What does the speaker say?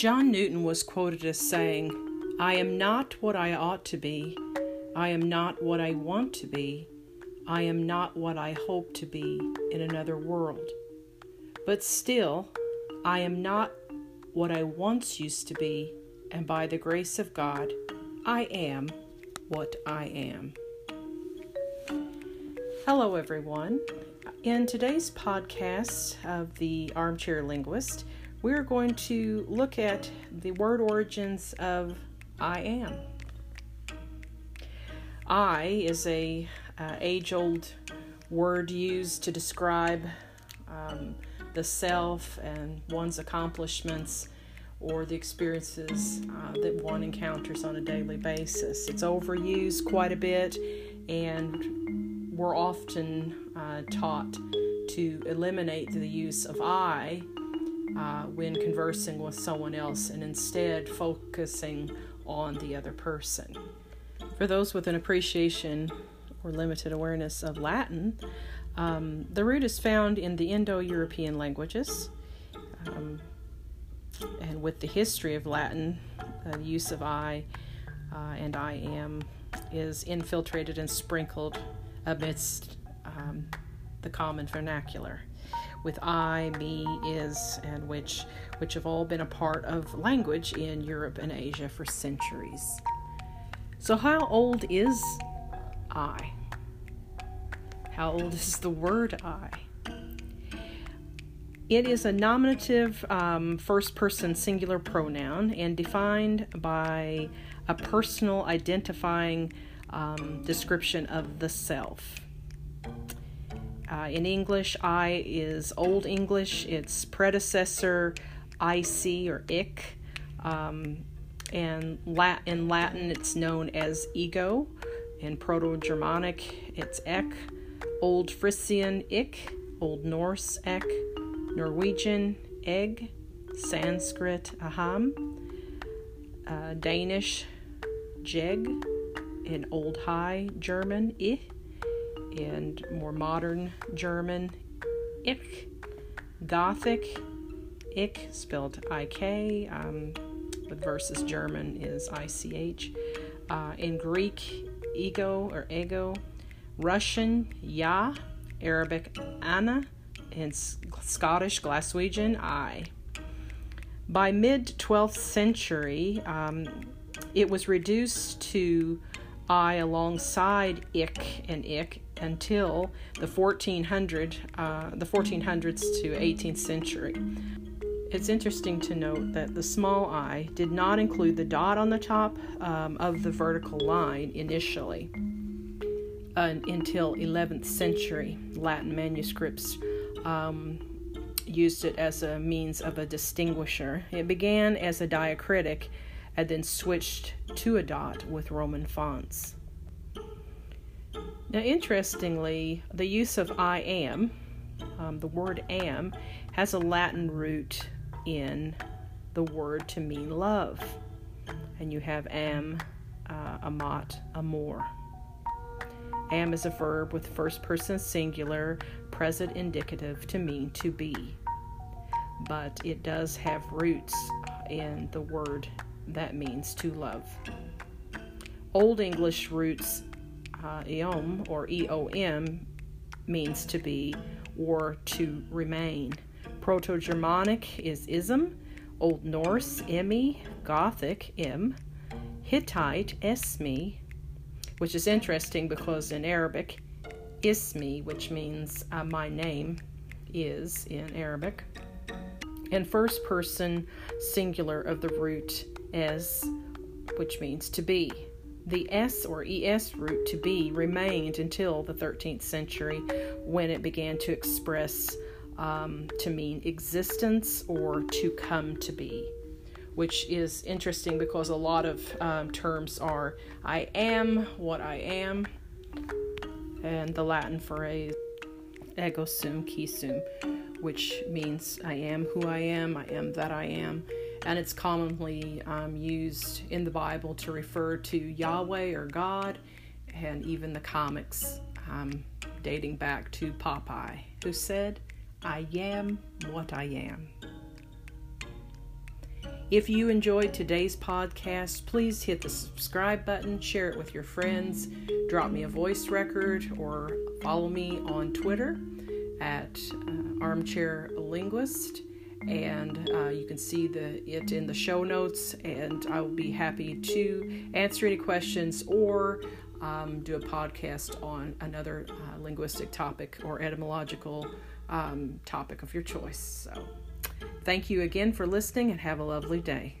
John Newton was quoted as saying, I am not what I ought to be. I am not what I want to be. I am not what I hope to be in another world. But still, I am not what I once used to be, and by the grace of God, I am what I am. Hello, everyone. In today's podcast of the Armchair Linguist, we're going to look at the word origins of I am. I is a uh, age-old word used to describe um, the self and one's accomplishments or the experiences uh, that one encounters on a daily basis. It's overused quite a bit, and we're often uh, taught to eliminate the use of I uh, when conversing with someone else and instead focusing on the other person. For those with an appreciation or limited awareness of Latin, um, the root is found in the Indo European languages. Um, and with the history of Latin, the use of I uh, and I am is infiltrated and sprinkled amidst um, the common vernacular. With I, me, is, and which, which have all been a part of language in Europe and Asia for centuries. So, how old is I? How old is the word I? It is a nominative um, first person singular pronoun and defined by a personal identifying um, description of the self. Uh, in English, I is Old English, its predecessor, IC or ick. Um, and Lat- in Latin, it's known as ego. In Proto Germanic, it's ek. Old Frisian, ik. Old Norse, ek. Norwegian, egg, Sanskrit, aham, uh, Danish, jeg, in Old High German, i, and more modern German, ich, Gothic, ich, spelled ik, um, versus German is ich, uh, in Greek, ego or ego, Russian, ya, Arabic, ana, and Scottish Glaswegian I. By mid 12th century, um, it was reduced to I alongside ick and ick until the 1400, uh, the 1400s to 18th century. It's interesting to note that the small i did not include the dot on the top um, of the vertical line initially uh, until 11th century Latin manuscripts um, used it as a means of a distinguisher. It began as a diacritic and then switched to a dot with Roman fonts. Now, interestingly, the use of I am, um, the word am, has a Latin root in the word to mean love. And you have am, uh, amat, amor. Am is a verb with first person singular, present indicative to mean to be. But it does have roots in the word that means to love. Old English roots uh, eom or eom means to be or to remain. Proto Germanic is ism, Old Norse emi, Gothic im, Hittite esmi, which is interesting because in Arabic, ismi, which means uh, my name, is in Arabic, and first person singular of the root es, which means to be. The S or ES root to be remained until the 13th century when it began to express um, to mean existence or to come to be which is interesting because a lot of um, terms are I am what I am, and the Latin phrase ego sum qui sum, which means I am who I am, I am that I am. And it's commonly um, used in the Bible to refer to Yahweh or God, and even the comics um, dating back to Popeye, who said, I am what I am. If you enjoyed today's podcast, please hit the subscribe button, share it with your friends, drop me a voice record, or follow me on Twitter at uh, Armchair Linguist. And uh, you can see the it in the show notes, and I will be happy to answer any questions or um, do a podcast on another uh, linguistic topic or etymological um, topic of your choice. So. Thank you again for listening and have a lovely day.